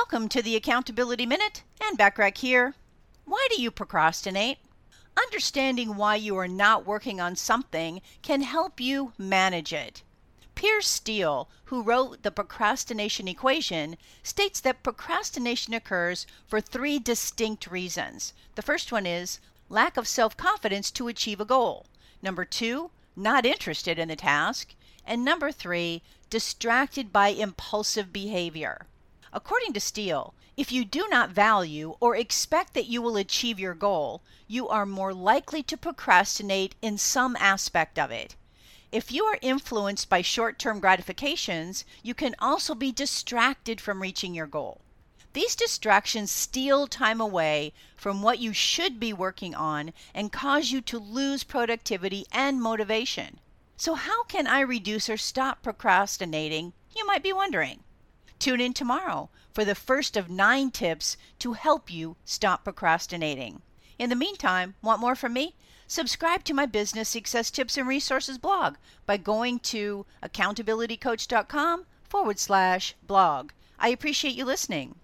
Welcome to the Accountability Minute and Backrack here. Why do you procrastinate? Understanding why you are not working on something can help you manage it. Piers Steel, who wrote the procrastination equation, states that procrastination occurs for three distinct reasons. The first one is lack of self confidence to achieve a goal. Number two, not interested in the task. And number three, distracted by impulsive behavior. According to Steel, if you do not value or expect that you will achieve your goal, you are more likely to procrastinate in some aspect of it. If you are influenced by short term gratifications, you can also be distracted from reaching your goal. These distractions steal time away from what you should be working on and cause you to lose productivity and motivation. So, how can I reduce or stop procrastinating? You might be wondering. Tune in tomorrow for the first of nine tips to help you stop procrastinating. In the meantime, want more from me? Subscribe to my business success tips and resources blog by going to accountabilitycoach.com forward slash blog. I appreciate you listening.